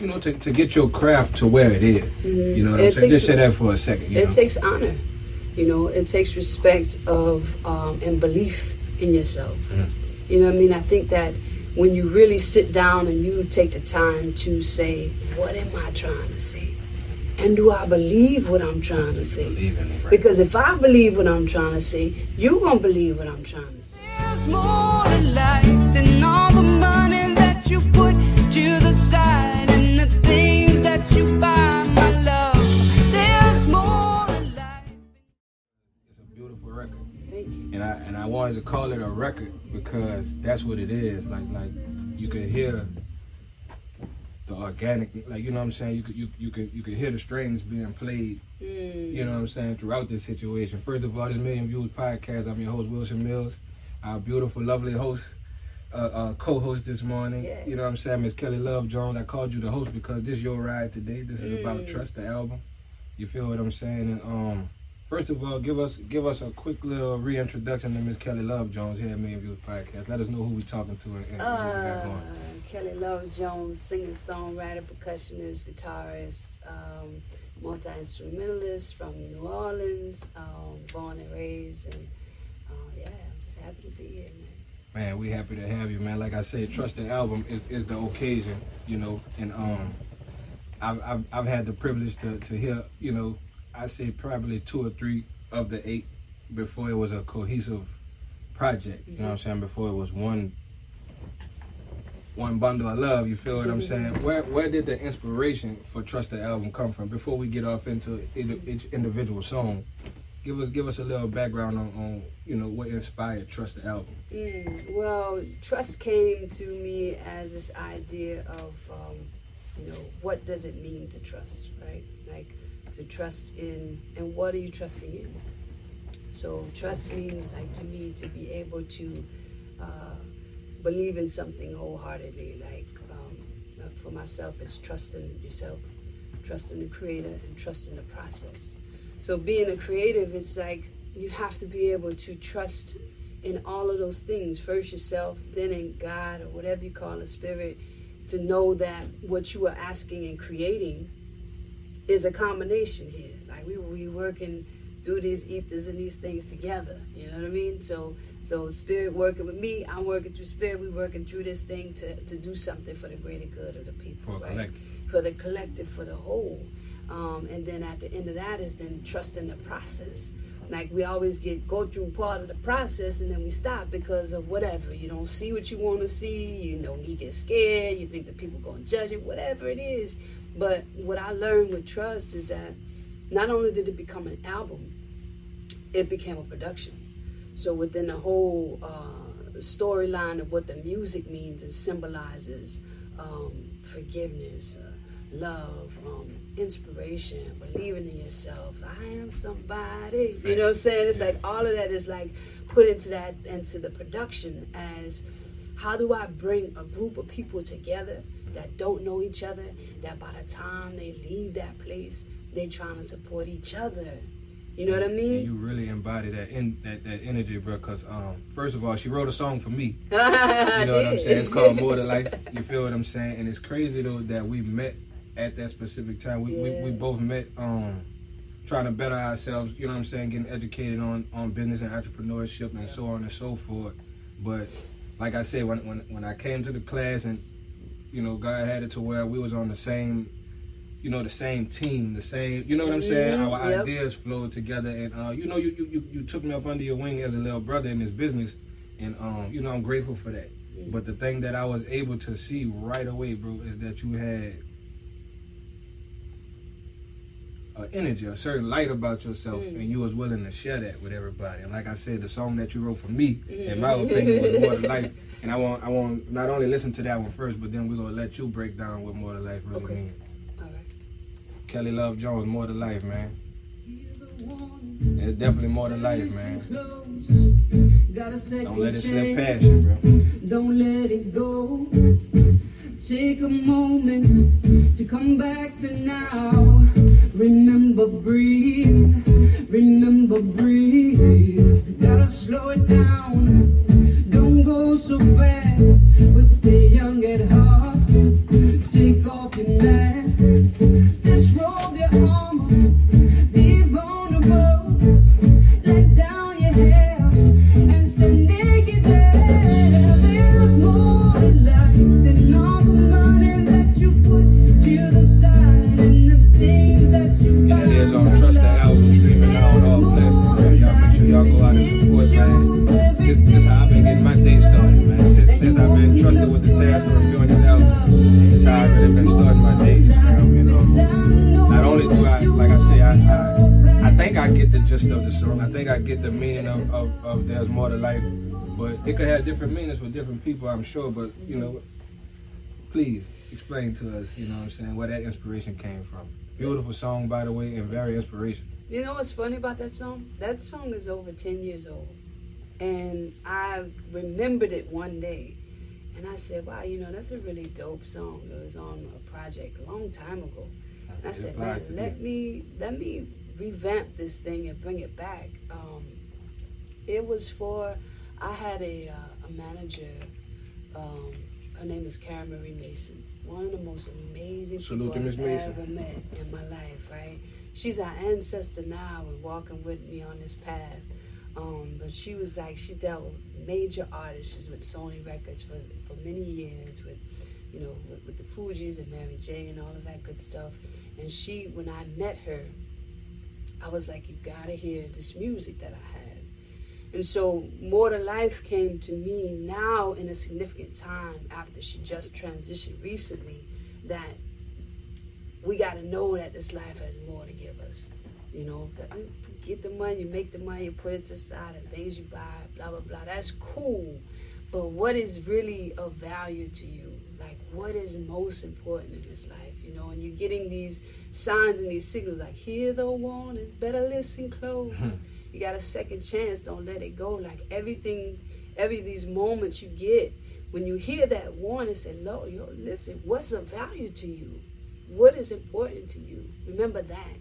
you know, to, to get your craft to where it is. You know what I'm saying? Just say that for a second. You it know? takes honor you know it takes respect of um, and belief in yourself you know what i mean i think that when you really sit down and you take the time to say what am i trying to say and do i believe what i'm trying to say Believe in it, right? because if i believe what i'm trying to say you're gonna believe what i'm trying to say There's more to life than all the money that you put to the side and I and I wanted to call it a record because that's what it is. Like like you could hear the organic, like you know what I'm saying. You could you you could you could hear the strings being played. You know what I'm saying throughout this situation. First of all, this Million Viewz podcast. I'm your host Wilson Millz, our beautiful, lovely host. Uh, uh, co-host this morning, Yeah. you know what I'm saying, Miss Kelly Love Jones. I called you the host because this your ride today. This is about Trust the album. You feel what I'm saying? And um, First of all, give us give us a quick little reintroduction to Miss Kelly Love Jones here at Million Viewz Podcast. Let us know who we're talking to and, and what we got Uh. Kelly Love Jones, singer, songwriter, percussionist, guitarist, um, multi instrumentalist from New Orleans, um, born and raised, and uh, yeah, I'm just happy to be here, man. Man, we happy to have you, man. Like I said, Trust the Album is, is the occasion, you know, and um, I've, I've I've had the privilege to to hear, you know, I say probably two or three of the eight before it was a cohesive project. You know what I'm saying? Before it was one one bundle of love. You feel what I'm saying? Where where did the inspiration for Trust the Album come from? Before we get off into each each individual song, give us give us a little background on, on you know what inspired Trust the Album. Mm, well, trust came to me as this idea of, um, you know, what does it mean to trust, right? Like to trust in, and what are you trusting in? So trust means, like to me, to be able to uh, believe in something wholeheartedly. Like um, for myself, it's trusting yourself, trusting the creator, and trusting the process. So being a creative, is like you have to be able to trust in all of those things. First yourself, then in God or whatever you call a spirit, to know that what you are asking and creating is a combination here. Like we we working through these ethers and these things together. You know what I mean? So so spirit working with me, I'm working through spirit, we working through this thing to, to do something for the greater good of the people. For right? collective. For the collective, for the whole. Um, and then at the end of that is then trusting the process. Like we always get go through part of the process and then we stop because of whatever. You don't see what you want to see. You know, you get scared. You think that people gonna judge it. Whatever it is. But what I learned with trust is that not only did it become an album, it became a production. So within the whole uh, storyline of what the music means and symbolizes, um, forgiveness, uh, love, um, inspiration, believing in yourself. I am somebody. You know what I'm saying? It's like all of that is like put into that into the production as how do I bring a group of people together that don't know each other, that by the time they leave that place, they're trying to support each other. You know what I And mean? you really embody that in that, that energy, bro. Cause um, first of all, she wrote a song for me. You know what I'm saying? It's called More to Life. You feel what I'm saying? And it's crazy though that we met at that specific time. We we, we both met um trying to better ourselves, you know what I'm saying, getting educated on on business and entrepreneurship and so on and so forth. But like I said, when when when I came to the class and you know, God had it to where we was on the same you know, the same team, the same, you know what I'm saying? Mhm, Our yep. ideas flowed together, and uh, you know, you, you you took me up under your wing as a little brother in this business, and um, you know, I'm grateful for that. But the thing that I was able to see right away, bro, is that you had an energy, a certain light about yourself, Mm. and you was willing to share that with everybody. And like I said, the song that you wrote for me, Mm-hmm. in my opinion, was more to life. And I want I want not only listen to that one first, but then we're gonna let you break down what more to life really Okay. means. All right. Kelly Love Jones, more to life, man. It's definitely more to life, man. Don't let it slip past you, bro. Don't let it go. Take a moment to come back to now. Remember, breathe. Remember, breathe. Gotta slow it down. Don't go so fast, but stay young at heart. Take off your mask. The gist of the song. I think I get the meaning of, of, of there's more to life, but it could have different meanings for different people, I'm sure. But you know, please explain to us, you know what I'm saying, where that inspiration came from. Beautiful song, by the way, and very inspirational. You know what's funny about that song? That song is over 10 years old. And I remembered it one day. And I said, wow, you know, that's a really dope song. It was on a project a long time ago. And I said, man, let me let me revamp this thing and bring it back. Um, it was for I had a uh, a manager. Um, her name is Karen Marie Mason. One of the most amazing Salute people I've Mason. ever met in my life. Right? She's our ancestor now and walking with me on this path. Um, but she was like she dealt with major artists. She's with Sony Records for, for many years with you know with, with the Fugees and Mary J and all of that good stuff. And she when I met her, I was like, you gotta hear this music that I had. And so More to Life came to me now in a significant time after she just transitioned recently that we gotta know that this life has more to give us. You know, uh, get the money, you make the money, you put it to side, and things you buy, blah blah blah. That's cool. But what is really of value to you? Like what is most important in this life? You know, and you're getting these signs and these signals like hear the warning, better listen close. Hmm. you got a second chance, don't let it go. Like everything, every these moments you get, when you hear that warning, say, Lord, yo, listen, what's of value to you? What is important to you? Remember that,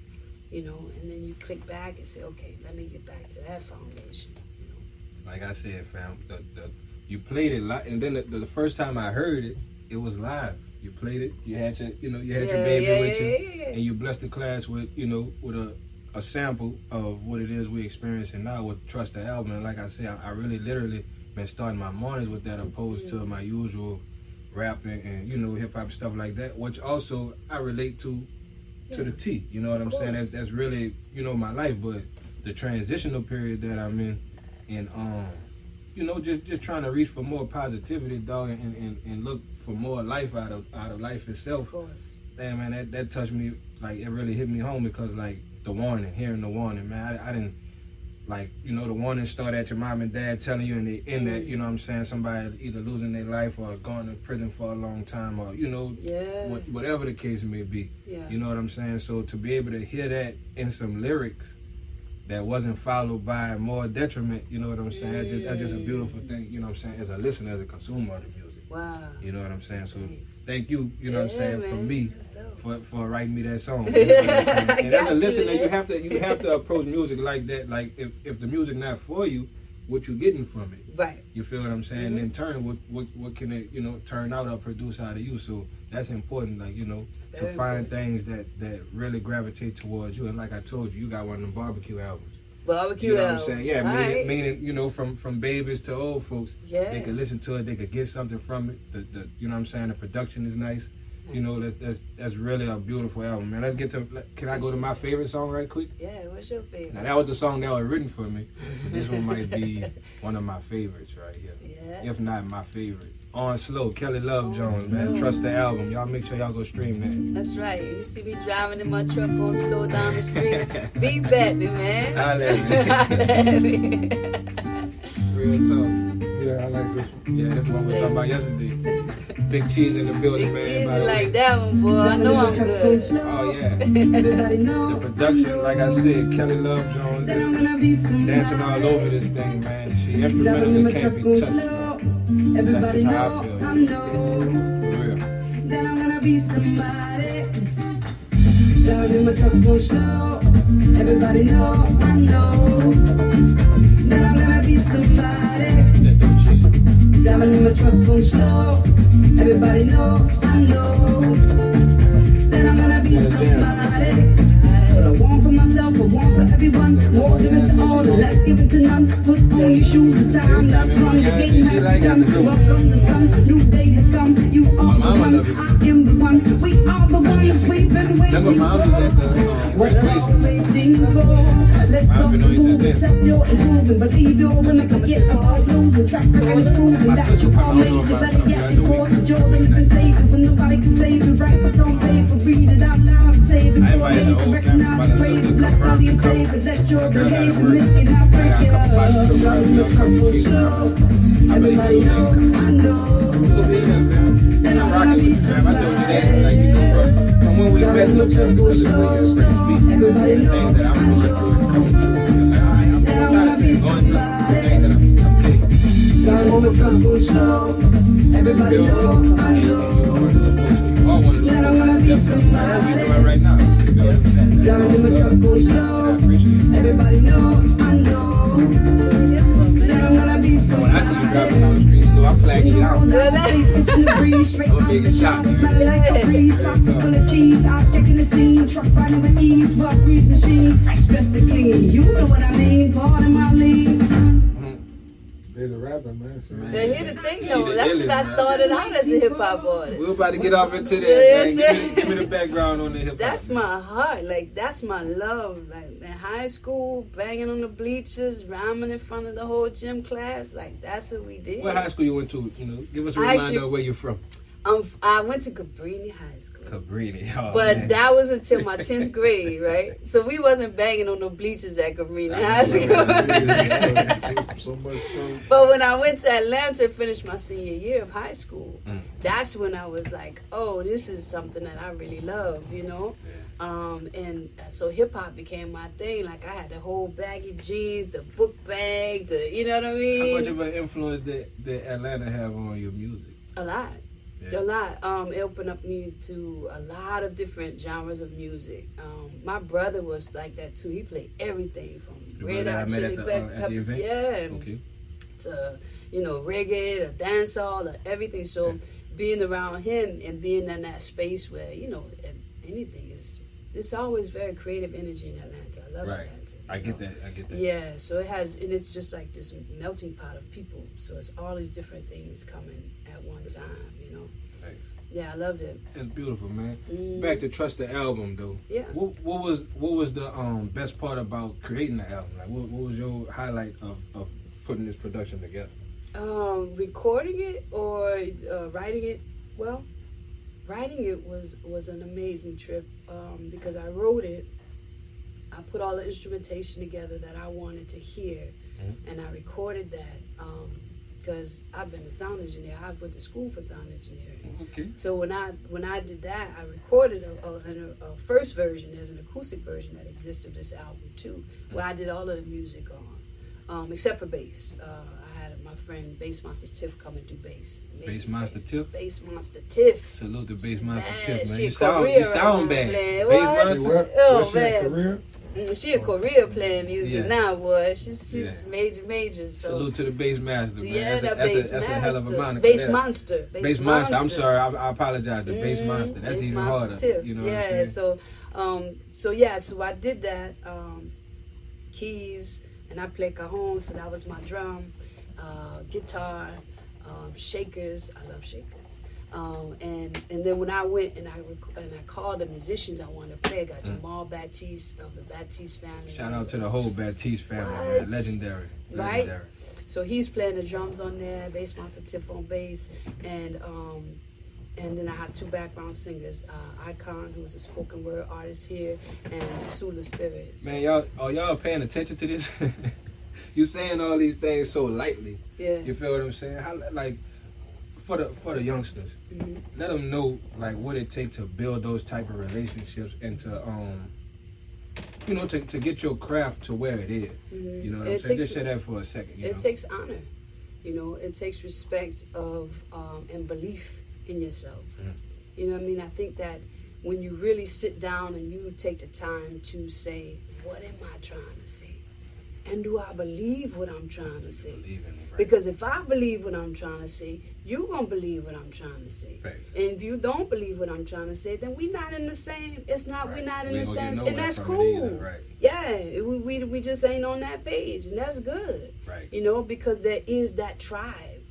you know, and then you click back and say, okay, let me get back to that foundation. You know. Like I said, fam, the, the, you played it live, and then the, the, first time I heard it, it was live. You played it. You had your, you know, you had your baby yeah, with yeah, you, yeah, yeah. and you blessed the class with, you know, with a, a sample of what it is we're experiencing now with Trust the Album. And like I said, I, I really literally been starting my mornings with that, opposed to my usual rapping and you know hip hop stuff like that, which also I relate to to the T. You know what I'm saying? course. That's, that's really you know my life, but the transitional period that I'm in, and um, you know, just just trying to reach for more positivity, dog, and, and, and look for more life out of out of life itself. Of. Damn man, that, that touched me like it really hit me home because like the warning, hearing the warning, man, I, I didn't like you know the warning start at your mom and dad telling you and they end that you know what I'm saying somebody either losing their life or going to prison for a long time or you know Yeah. what, whatever the case may be. Yeah. You know what I'm saying? So to be able to hear that in some lyrics that wasn't followed by more detriment, you know what I'm saying? That's, just, that's just a beautiful thing, you know what I'm saying, as a listener, as a consumer the. Wow. You know what I'm saying? So Thanks. thank you, you know what I'm Yeah, saying, for me for, for writing me that song. You know what I'm saying? I and as a you, listener, you have to you have to approach music like that. Like if, if the music not for you, what you getting from it? Right. You feel what I'm saying? Mm-hmm. In turn, what, what what can it you know turn out or produce out of you? So that's important. Like you know, to Very find things that that really gravitate towards you. And like I told you, you got one of them barbecue albums. Barbecue You know what I'm saying? Yeah, meaning, right. meaning you know from from babies to old folks, Yeah. they could listen to it. They could get something from it. The, the you know what I'm saying? The production is nice. You know that's that's that's really a beautiful album, man. Let's get to. Can I go to my favorite song right quick? Yeah, what's your favorite? Now that was the song that was written for me. But this one might be one of my favorites right here. Yeah. If not my favorite. On slow, Kelly Love On Jones, man. Trust the album. Y'all make sure y'all go stream that. That's right. You see me driving in my truck, going slow down the street. Be baby, man. Holla at me. Holla at me. Real talk. Yeah, I like this one. Yeah, this is one we were talking about yesterday. Big cheese in the building, Big man. cheesy by the way. like that one, boy. I know I'm good. Oh yeah. Everybody knows. The production, like I said, Kelly Love Jones is, is dancing all over this thing, man. She instrumentally can't be touched. man. That's Everybody just how know, I feel. I know For real. that I'm gonna be somebody. Driving in my truck go slow. Everybody know, I know that I'm gonna be somebody. That dope shit. Driving in my truck go slow. Everybody know, I know that I'm gonna be somebody. What I want for want for everyone. More given to all, and less given to none. Put on your shoes, it's time. That's fun. The game has begun. Welcome the sun, new day has come. You are the one. I am the one. We are the ones we've been waiting That's what mom's was at the for. What are we waiting for? Let's Mom go been on you since moving, then. your improving. Believe you're gonna come get all losing. Track is proving My that you are on major. about Better some yet, graduation. before the Jordan you can save it when nobody can save it. Right, don't pay for read it out loud and save it. I invited the whole family, all you play, let your behavior make it out, break it up. Drawing the purple snow. Everybody know, I know. That I wanna be somebody. I told you that, like, you know, bro. And when we met, look, I'm I'm going through and. I'm tired of I'm the snow. Everybody know, I know all want to gonna be we somebody. what on the trouble And I slow. Everybody know, I know. That I'm gonna be So when I see you driving down the street slow, I'm you out. I'm making shots. Breeze, pocket full of cheese. I was checking the scene, truck riding with ease, work grease machine, fresh dressed and clean. You know what I mean? Part of my league. They're the rapper, man. So. Man. Now, here's the thing though, the that's illest, what I man. started out as a hip hop artist. We're about to get off into that, Yes, man. Give me, give me the background on the hip hop. That's my heart. Like that's my love. Like in high school, banging on the bleachers, rhyming in front of the whole gym class. Like that's what we did. What high school you went to? You know, give us a I reminder actually- of where you're from. Um, I went to Cabrini High School. Cabrini. Oh, But man. that was until my tenth grade, right? So we wasn't banging on the bleachers at Cabrini High School. so much fun. But when I went to Atlanta and finished my senior year of high school, Mm. that's when I was like, oh, this is something that I really love, you know? Um, and so hip hop became my thing. Like I had the whole baggy jeans, the book bag, the, you know what I mean. How much of an influence did, did Atlanta have on your music? a lot. Yeah. A lot. Um, it opened up me to a lot of different genres of music. Um, my brother was like that too. He played everything from Red Hot Chili uh, at the event? yeah, Okay. to you know reggae, to dancehall, to everything. So being around him and being in that space where you know anything is, it's always very creative energy in Atlanta. I love Right. Atlanta. I get know? that. I get that. Yeah, so it has, and it's just like this melting pot of people. So it's all these different things coming one time, you know. Thanks. Yeah, I loved it. It's beautiful, man. Mm. Back to Trust the album though. Yeah. What, what was what was the um best part about creating the album? Like what, what was your highlight of, of putting this production together? Um, recording it or uh, writing it, well, writing it was was an amazing trip um, because I wrote it. I put all the instrumentation together that I wanted to hear, Mhm. and I recorded that because I've been a sound engineer. I went to school for sound engineering. Okay. So when I when I did that, I recorded a, a, a, a first version. There's an acoustic version that exists of this album too, where I did all of the music on, um, except for bass. Uh, I had my friend Bass Monster Tiff come and do bass. Amazing Bass Monster bass. Tiff? Bass Monster Tiff. Salute to Bass Monster Man, Tiff, man. she You sound career you sound right bad. man. Bass What? Monster. Oh, What's your career? Mm, She a career playing music Yeah. now, boy. She's she's Yeah. major, major. So Salute to the Bass Master, man. yeah, that's, that a, that's, bass a, that's master. a hell of a moniker. Bass there. monster. Bass Monster. I'm sorry. I, I apologize. The Bass Mhm. Monster. That's Bass even Monster harder. Tiff. You know yeah, what I'm saying? so um so yeah, so I did that. Um keys and I played cajon, so that was my drum, uh, guitar, um, shakers. I love shakers. Um, and and then when I went and I rec- and I called the musicians I wanted to play, I got Jamal Batiste of the Batiste family. Mm. Shout out to the whole Batiste family, What? man. Legendary. Right? Legendary. So he's playing the drums on there, bass monster Tiff on bass, and um, and then I have two background singers, uh, Icon, who's a spoken word artist here, and Sula Spirit. So, Man, y'all, are y'all paying attention to this? you saying all these things so lightly. yeah. You feel what I'm saying? How, like for the for the youngsters, Mhm. let them know like what it takes to build those type of relationships and to um, you know, to, to get your craft to where it is. Mhm. You know what It I'm saying? Just say that for a second. You It know? takes honor, you know. It takes respect of um, and belief in yourself. Mhm. You know what I mean? I think that when you really sit down and you take the time to say, "What am I trying to say?" and do I believe what I'm trying to say? Believe in it, right? Because if I believe what I'm trying to say, you gonna believe what I'm trying to say. Right. And if you don't believe what I'm trying to say, then we not in the same. It's not. Right. we not in We the same. And that's cool. either, right. Yeah. We, we we just ain't on that page, and that's good. Right. You know, because there is that tribe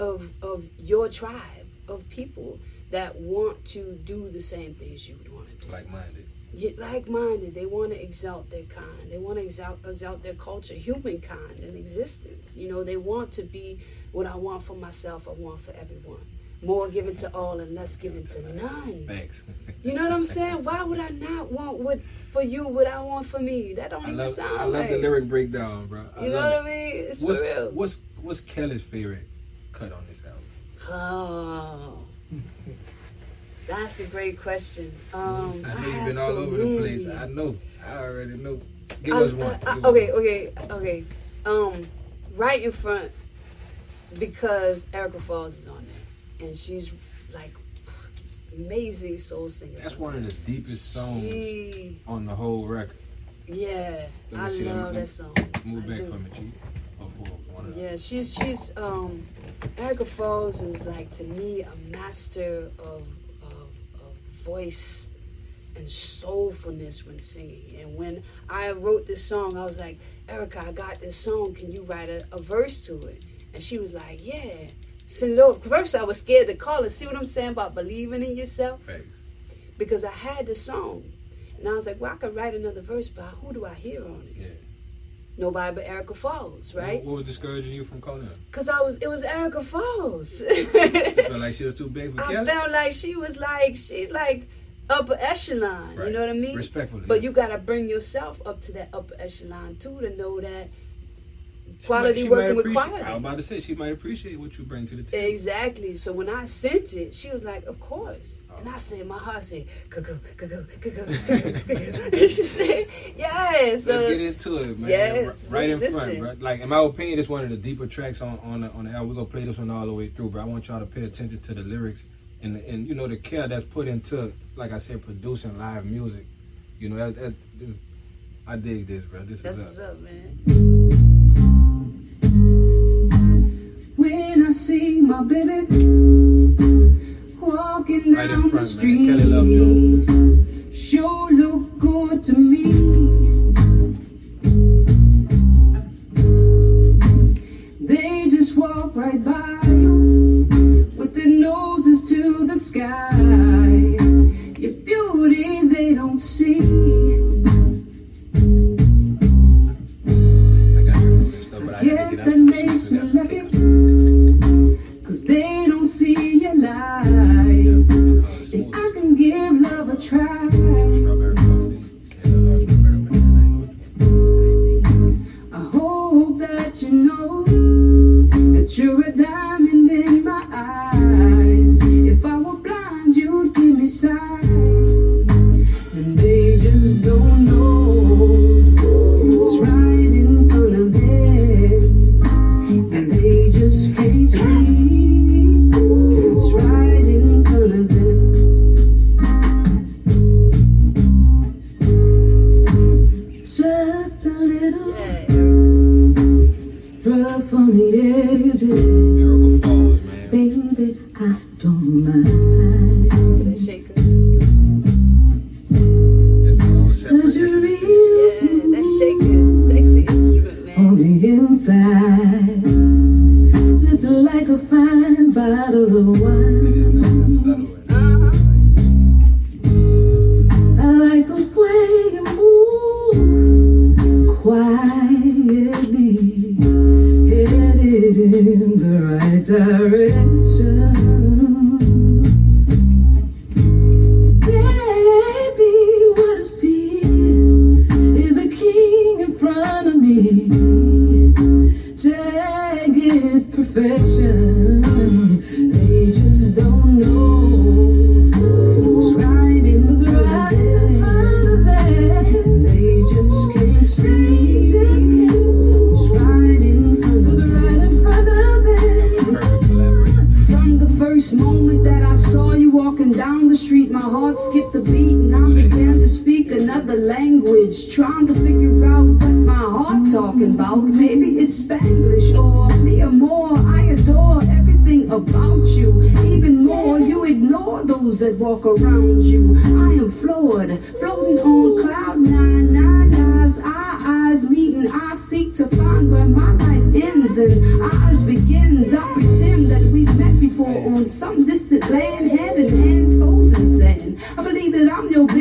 of of your tribe of people that want to do the same things you would want to do like minded. Get like-minded. They want to exalt their kind. They want to exalt, exalt their culture, humankind, and existence. You know, they want to be what I want for myself. I want for everyone. more given to all and less given to none. Thanks. You know what I'm saying? Why would I not want what for you what I want for me? That don't I even love sound I love right. the lyric breakdown, bro. I You know what. I mean? It's What's for real. what's what's Kelly's favorite cut on this album? Oh, that's a great question. Um, I know I you've been all so over the place. I know. I already know. Give I- us one. I- Give us okay, one. okay, okay. Um, right in front because Erica Falls is on there, and she's like amazing soul singer. That's one of the deepest songs She, on the whole record. yeah, I that. love that song. Move I back do. from it, Chief. Or for one of them. Yeah, she's she's um Erica Falls is like to me a master of voice and soulfulness when singing. And when I wrote this song, I was like, Erica, I got this song. Can you write a, a verse to it? And she was like, Yeah. So no, first I was scared to call her. See what I'm saying about believing in yourself? Thanks. Because I had the song. And I was like, well, I could write another verse, but who do I hear on it? Yeah. Nobody but Erica Falls, right? What, what was discouraging you from calling her? Cause I was, it was Erica Falls. Felt like she was too big for I Kelly? felt like she was like she like upper echelon. You know what I mean? Respectfully, But you gotta bring yourself up to that upper echelon too to know that She quality might- she working with quality. I was about to say she might appreciate what you bring to the table. Exactly. So when I sent it, she was like, "Of course." Oh. And I said, "My heart said, cuckoo, cuckoo, cuckoo, cuckoo, cuckoo." And she said, "Yes." Let's So get into it, man. yes, right in front, bro. Like in my opinion, it's one of the deeper tracks on on the, on the album. We're gonna play this one all the way through, but I want y'all to pay attention to the lyrics and and you know the care that's put into, like I said, producing live music. You know, that, that this, I dig this, bro. This that's is what's up. up, man. See my baby walking Right in down the front, man. street, Kelly Love Jones. sure look good to me. They just walk right by you with their noses to the sky. Your beauty they don't see. I can give love a try. I hope that you know that you're a diamond in my eyes. If I were blind, you'd give me sight.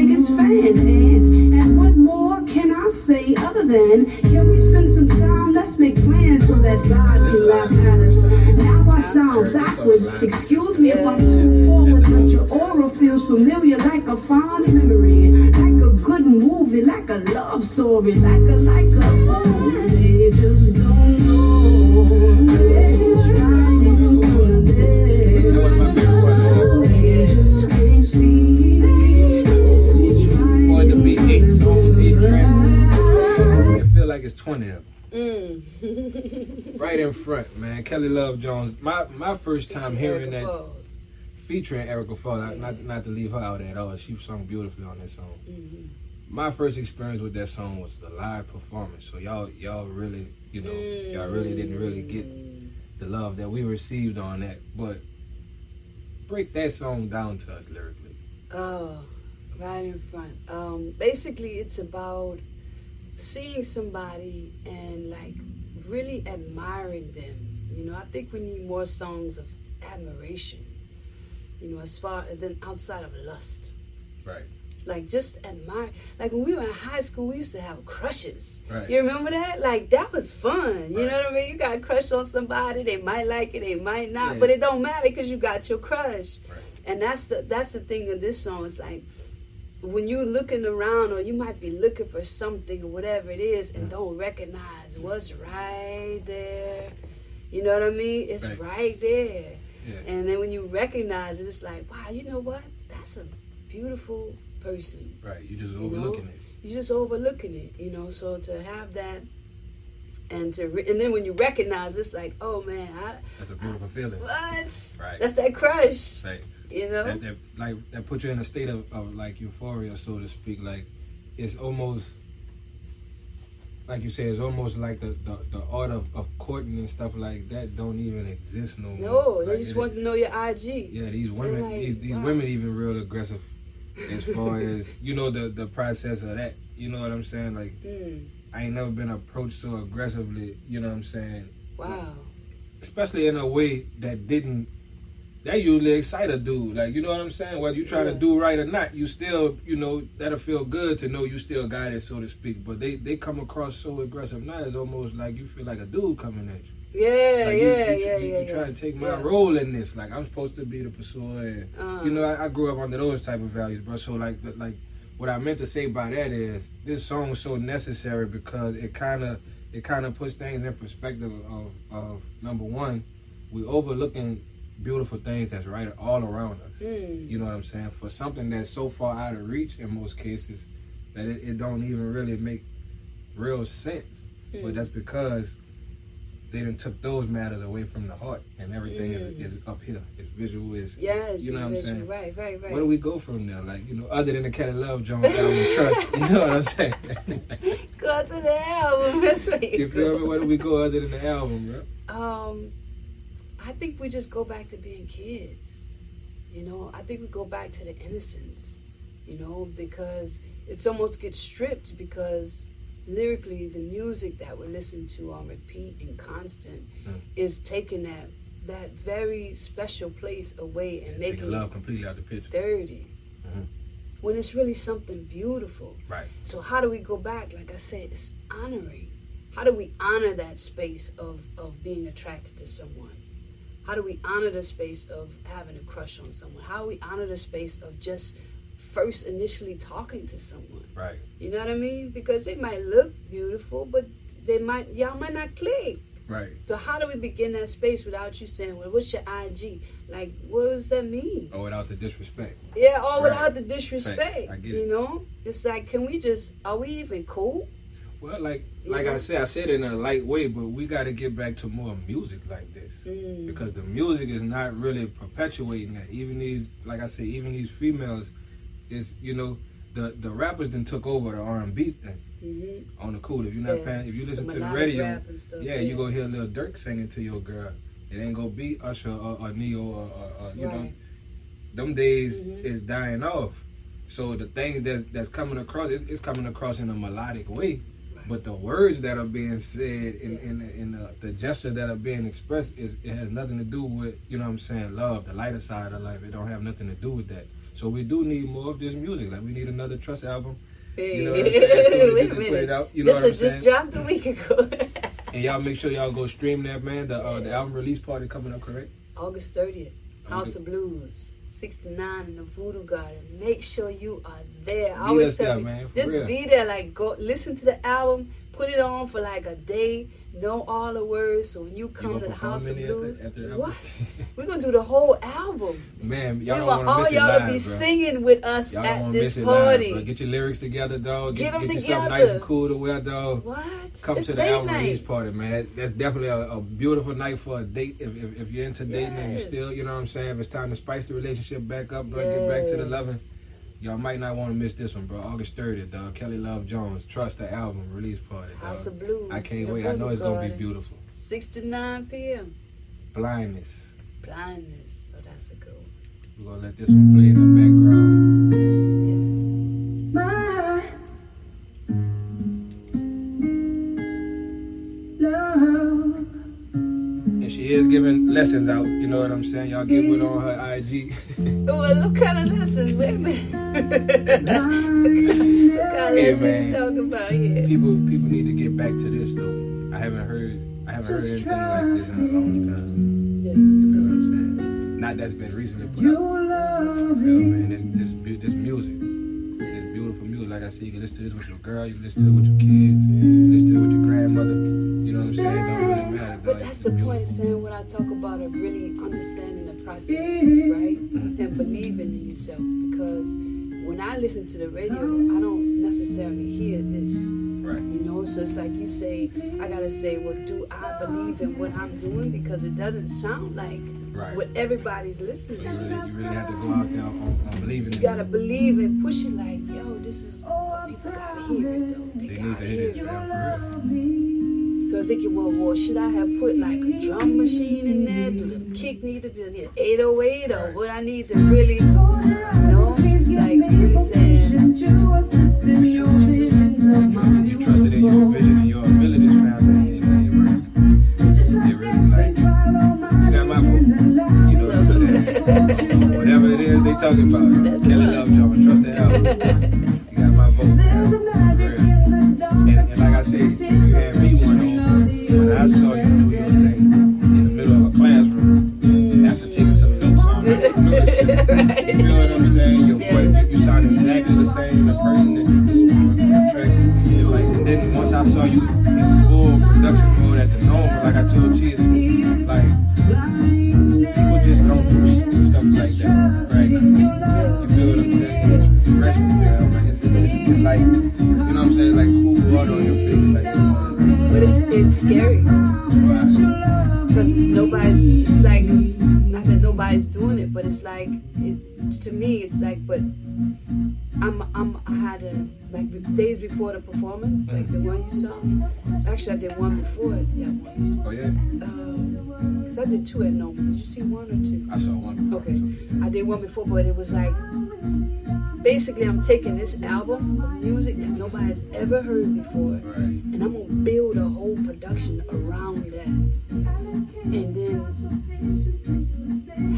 Biggest fan, and and what more can I say other than can we spend some time? Let's make plans so that God can laugh at us. Now I sound backwards. Excuse me if I'm too forward, but your aura feels familiar like a fond memory, like a good movie, like a love story, like a like a. Oh, 20 of them. Mm. Right in front, man. Kelly Love Jones. My my first time hearing Erica that Falls. featuring Erica Falls, not not to leave her out at all. She sung beautifully on that song. Mhm. My first experience with that song was the live performance. So y'all y'all really, you know, y'all really didn't really get the love that we received on that. But break that song down to us lyrically. Oh, right in front. Um, basically, it's about seeing somebody and like really admiring them. You know, I think we need more songs of admiration. You know, as far than outside of lust. Right. Like just admire. Like when we were in high school, we used to have crushes. Right. You remember that? Like that was fun. You Right. know what I mean? You got a crush on somebody. They might like it. They might not. Yeah. But it don't matter because you got your crush. Right. And that's the that's the thing of this song. It's like when you're looking around, or you might be looking for something or whatever it is, and don't recognize what's right there. You know what I mean? It's Right. right there. Yeah. And then when you recognize it, it's like, wow, you know what? That's a beautiful person. Right. You just You know? overlooking it. You're just overlooking it, you know. So to have that, and to re- and then when you recognize, it's like, oh man, I, That's a beautiful feeling. what? Right. That's that crush, Thanks. you know. that, that like that puts you in a state of, of like euphoria, so to speak. Like it's almost like you say, it's almost like the, the, the art of, of courting and stuff like that don't even exist no more. no, they Like, just it- want to know your IG. Yeah, these women, like, these, these wow. women even real aggressive as far as you know the the process of that. You know what I'm saying? Like Mm, I ain't never been approached so aggressively. You know what I'm saying? wow. especially in a way that didn't that usually excite a dude. Like you know what I'm saying? Whether you trying Yeah. to do right or not, you still you know that'll feel good to know you still got it, so to speak. But they they come across so aggressive now. It's almost like you feel like a dude coming at you. Yeah, Like you, yeah, you, yeah, you, yeah. you try yeah. to take my Yeah. role in this. Like I'm supposed to be the pursuer. And, Uh. you know, I, I grew up under those type of values, bro. So like the, like what I meant to say by that is this song is so necessary because it kind of it kind of puts things in perspective of of number one, we overlooking beautiful things that's right all around us. Mm. You know what I'm saying? For something that's so far out of reach in most cases that it, it don't even really make real sense. But Mm. that's because they done took those matters away from the heart and everything Mm. is, is up here. It's visual, is Yes, you know what I'm visual. saying? Right, right, right. Where do we go from there? Like, you know, other than the Kelly Love Jones album Trust, you know what I'm saying? go to the album. That's where you, you feel me? Where do we go other than the album, bro? Um, I think we just go back to being kids. You know, I think we go back to the innocence. You know, because it's almost gets stripped because lyrically the music that we listen to on repeat and constant Mm. is taking that that very special place away and making love it completely out the picture. dirty. Mhm. When it's really something beautiful. Right. So how do we go back? Like I said, it's honoring. How do we honor that space of of being attracted to someone? How do we honor the space of having a crush on someone? How do we honor the space of just first initially talking to someone? Right. You know what I mean? Because they might look beautiful, but they might y'all might not click. Right. So how do we begin that space without you saying, "Well, what's your IG?" Like, what does that mean? Or without the disrespect. Yeah, all Right. without the disrespect. Facts. I get You it. know, it's like, can we just? Are we even cool? Well, like like know? I said, I said it in a light way, but we got to get back to more music like this Mm. because the music is not really perpetuating that. Even these, like I said, even these females, is you know the the rappers then took over the R and B thing hmm on the cool. If you're not Yeah. paying, if you listen The to the radio, and stuff, yeah, yeah. you go hear Lil Durk singing to your girl. It ain't gonna be Usher or, or Ne-Yo or, or, or you know, them days Mhm. is dying off. So the things that's that's coming across, it's, it's coming across in a melodic way. But the words that are being said in in, in the, the gestures that are being expressed is it has nothing to do with you know what I'm saying love, the lighter side of life. It don't have nothing to do with that. So we do need more of this music. Like we need another Trust album. Hey, You know what I'm saying? So wait a minute. out, you know this what I'm just saying? dropped a week ago. And y'all make sure y'all go stream that man. The uh, the album release party coming up, correct? August 30th, House of Blues, 69 in the Voodoo Garden. Make sure you are there. I always there, tell me, man, just real. be there. Like, go listen to the album, put it on for like a day, know all the words. So when you come gonna the House of any at the- Blues, what? We're gonna do the whole album. Man, We y'all don't want all miss y'all live, to be bro. singing with us Y'all at to this party. live. Get your lyrics together, dog. Get Get, get you together. nice and cool to wear, dog. what? Come It's to the album night. release party, man. That, that's definitely a, a beautiful night for a date. If, if, if you're into dating and you Yes. still, you know what I'm saying, if it's time to spice the relationship back up, bro, get back to the loving. Y'all might not want to miss this one, bro. August 30th, dog. Kelly Love Jones, Trust the album release party, dog. House of Blues. I can't the wait. I know it's gonna be beautiful. 6 to 9 p.m. Blindness. Blindness. Oh, that's a good one. We're gonna let this one play in the background. Is giving lessons out. You know what I'm saying? Y'all get with on her IG. Well, what kind of lessons? Wait a minute. what kind of Hey, lessons man. you talking about here? people people need to get back to this though. I haven't heard I haven't heard anything like this in a long time. Yeah. You feel what I'm saying? Not that's been recently put out. You love. feel me? And this this this music. Beautiful music. Like I said, you can listen to this with your girl, you can listen to it with your kids, you can listen to it with your grandmother. You know what I'm saying? It don't really matter. But dog. that's It's the beautiful. point, Sam, when I talk about of really understanding the process, right? Mm-hmm. And believing in yourself. Because when I listen to the radio, I don't necessarily hear this. Right. You know, so it's like you say, I gotta say, well, do I believe in what I'm doing? Because it doesn't sound like Right. what everybody's listening you to. really you really have to go out there on, on believing You in gotta believe and push it like, yo, this is what people gotta hear it though. They, They need gotta to hear hear it. this, for real. So I'm thinking, well, well, should I have put like a drum machine in there? Do the kick need to be an 808 or Right. what I need to really, you know, it's like really saying, You trusted in your vision Whatever it is they talking about, two at Nome. Did you see one or two? I saw one. before. Okay. I did one before, but it was like basically I'm taking this album of music that nobody's ever heard before, Right. and I'm gonna build a whole production around that, and then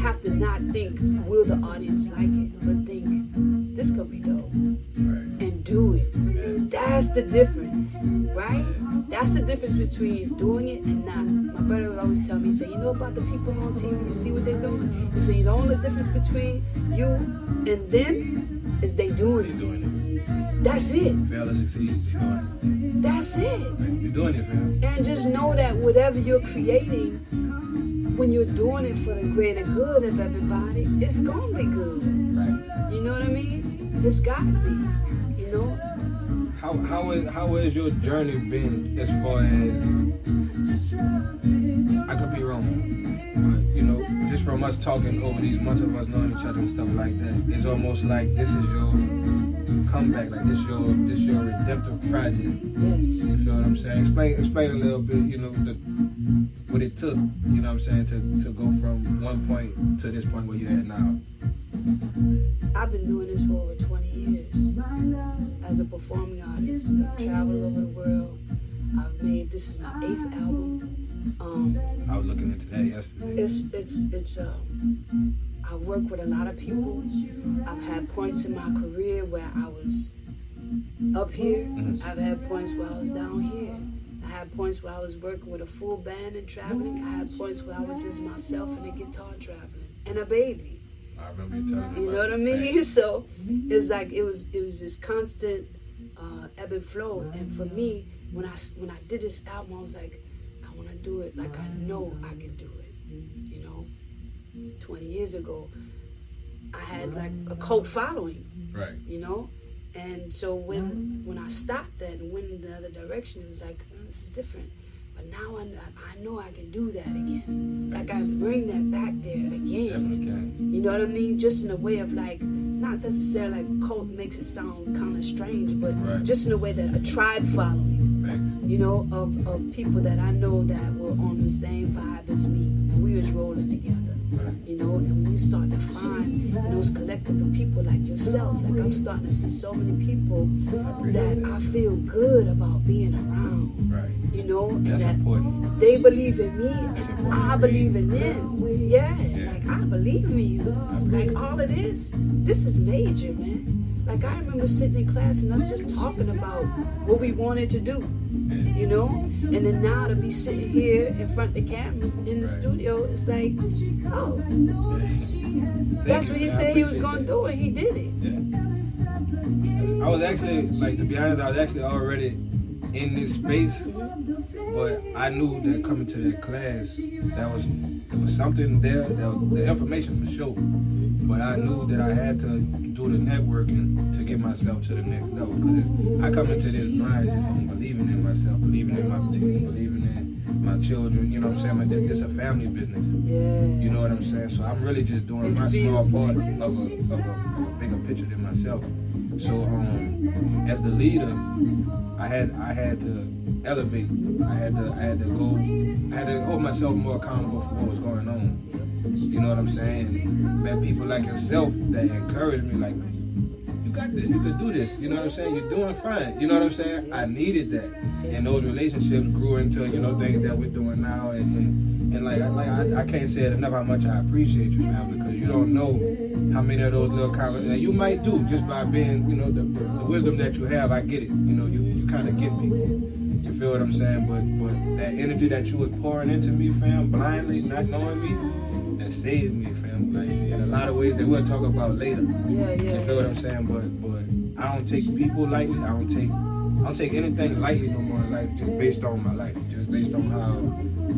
have to not think will the audience like it, but think this gonna be dope Right. and do it. Yes. That's the difference, right? That's the difference between doing it and not. My brother would always tell me, say, you know about the people on TV, you see what they're doing? He said, the only difference between you and them is they doing it. doing That's it. it. Fail or succeed, you're doing That's it. it. You're doing it, fam. And just know that whatever you're creating, when you're doing it for the greater good of everybody, it's gonna be good. Right. You know what I mean? It's gotta be. How how is how has your journey been as far as I could be wrong, but you know, just from us talking over these months of us knowing each other and stuff like that, it's almost like this is your comeback, like this your this your redemptive project. Yes. You feel what I'm saying? Explain explain a little bit, you know, the, what it took, you know what I'm saying, to, to go from one point to this point where you're at now. I've been doing this for over 20 years as a performing artist. I've traveled over the world. I've made this is my eighth album. Um, I was looking into that yesterday. it's it's it's um, I work with a lot of people. I've had points in my career where I was up here. Mhm. I've had points where I was down here. I had points where I was working with a full band and traveling. I had points where I was just myself and a guitar traveling and a baby. I remember you telling me. You know what I mean? So it's like it was it was this constant uh, ebb and flow. And for me, when I when I did this album, I was like, I want to do it like I know I can do it. You know, 20 years ago, I had like a cult following Right. you know and so when when i stopped that and went in another direction it was like oh, this is different but now I, I know i can do that again. Like i bring that back there again. You know what i mean? Just in a way of like not necessarily like cult makes it sound kind of strange but Right. just in a way that a tribe following you know of, of people that i know that were on the same vibe as me and we was rolling together. Right. you know, and when you start to find those collective of people like yourself, like I'm starting to see so many people that. I feel good about being around, That's that important. they believe in me That's and important. I believe in them. Yeah, Yeah. like I believe in you. Like all of this, this is major, man. Like I remember sitting in class and us just talking about what we wanted to do you know? And then now to be sitting here in front of the cameras in the Right. studio, it's like, oh, that's what he said he was gonna that. do, and he did it. Yeah. I was actually, like, to be honest, I was actually already in this space, mm-hmm. But I knew that coming to that class, that was there was something there, there the information for sure. But I knew that I had to do the networking to get myself to the next level. Because I come into this blind just on believing in myself, believing in my team, believing in my children. You know what I'm saying? Like, this, this a family business. Yeah. You know what I'm saying? So I'm really just doing my small part of a, of a, of a bigger picture than myself. So um, as the leader, I had I had to elevate. I had to I had to go. I had to hold myself more accountable for what was going on. You know what I'm saying? Met people like yourself that encouraged me, like you got this, you could do this. You know what I'm saying? You're doing fine. You know what I'm saying? I needed that, and those relationships grew into you know things that we're doing now, and and, and like I- like I, I can't say it enough how much I appreciate you, man, because you don't know how many of those little conversations that you might do just by being you know the, the wisdom that you have. I get it. You know you kind of get people. You feel what I'm saying? But but that energy that you was pouring into me, fam, blindly, not knowing me, that saved me, fam. Like in a lot of ways that we'll talk about later. Yeah, You yeah. feel what I'm saying? But but I don't take people lightly. I don't take I don't take anything lightly no more in life just based on my life, just based on how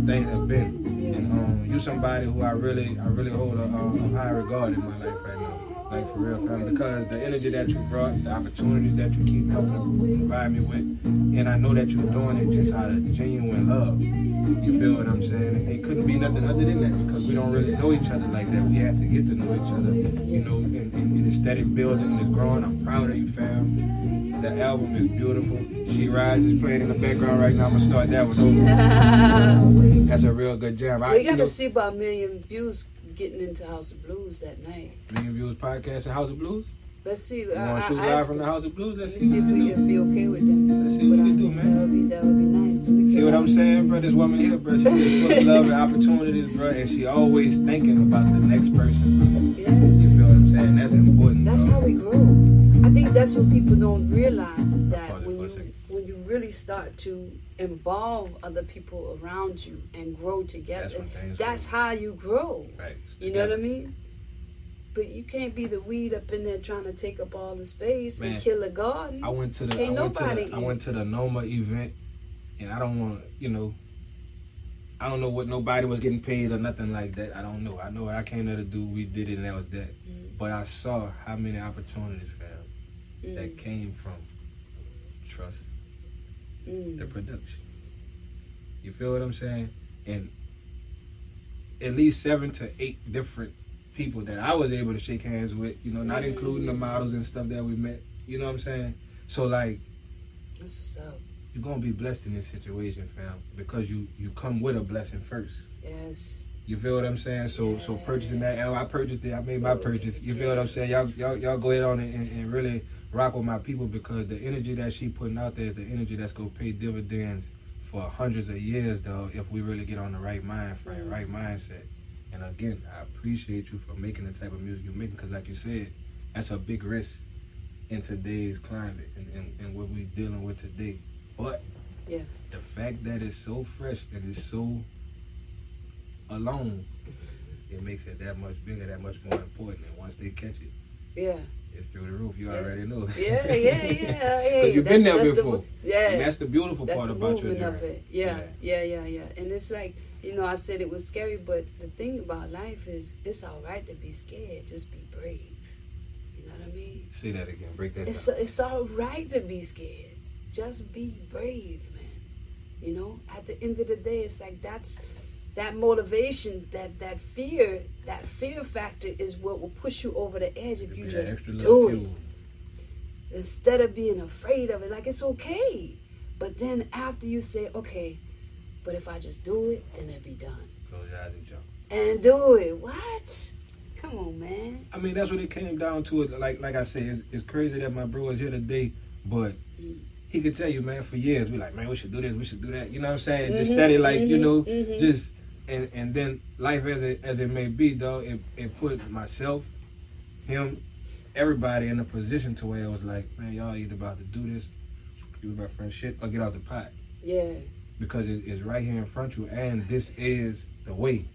things have been. And um, you somebody who I really I really hold a, a high regard in my life right now. Like for real, fam, because the energy that you brought, the opportunities that you keep helping provide me with, and I know that you're doing it just out of genuine love. You feel what I'm saying? It couldn't be nothing other than that because we don't really know each other like that. We had to get to know each other, you know, and, and, and it's steady building and growing. I'm proud of you, fam. The album is beautiful. She Rides is playing in the background right now. I'm gonna start that one over. That's a real good jam. I, we you got know, to see about a million views getting into House of Blues that night. Million Viewz podcast House of Blues. Let's see. You I- want I- to shoot I live from the. House of Blues? Let's Let see see if we can be okay with that. Let's see what But we can do, man. That would be that would be nice. We See what I'm saying, bro? This woman here, bro, she is full of love and opportunities, bro, and she always thinking about the next person. Yeah. You feel what I'm saying? That's important. That's bro. how we grow. I think that's what people don't realize is that when you when you really start to involve other people around you and grow together, That's that's how you grow. Facts. You know what I mean? But you can't be the weed up in there trying to take up all the space Man, and kill a garden. I went to the I went to the, I went to the Noma event, and I don't want you know. I don't know what nobody was getting paid or nothing like that. I don't know. I know what I came there to do. We did it, and that was that. Mm. But I saw how many opportunities, fam, that Mm, came from trust, mm. the production. You feel what I'm saying? And at least seven to eight different people that I was able to shake hands with. You know, not Mm. including the models and stuff that we met. You know what I'm saying? So like. That's what's up. you're gonna be blessed in this situation, fam, because you you come with a blessing first. Yes. You feel what I'm saying? So so purchasing that L, I purchased it. I made my purchase. You feel what I'm saying? Y'all y'all, y'all go ahead on it and, and really rock with my people because the energy that she putting out there is the energy that's gonna pay dividends for hundreds of years, though, if we really get on the right mind frame, right mindset. And again, I appreciate you for making the type of music you're making because, like you said, that's a big risk in today's climate and, and, and what we dealing with today. But Yeah. The fact that it's so fresh and it's so alone, mm-hmm. it makes it that much bigger, that much more important. And once they catch it, Yeah. It's through the roof. You Yeah. already know. Yeah, yeah, yeah. Hey, you've been there that's the- before. yeah. And that's the beautiful That's part the about your journey. of it. Yeah, yeah, yeah, yeah. And it's like, you know, I said it was scary, but the thing about life is it's all right to be scared. Just be brave. You know what I mean? Say that again. Break that It's down. it's all right to be scared. Just be brave, man. You know, at the end of the day, it's like that's that motivation, that that fear, that fear factor is what will push you over the edge if you that just do it fuel. instead of being afraid of it. Like it's okay, but then after you say, okay, but if I just do it, then it'll be done. Close your eyes and jump. And do it. What? Come on, man. I mean, that's what it came down to. It like, like I said, it's, it's crazy that my bro is here today, but Mm. he could tell you, man, for years, we like, man, we should do this, we should do that. You know what I'm saying? Just Mhm, steady, like, you mhm, know, mhm. just and and then life as it as it may be, though, it it put myself, him, everybody in a position to where it was like, man, y'all either about to do this, use my friend shit, or get out the pot Yeah. because it, it's right here in front of you, and this is the way.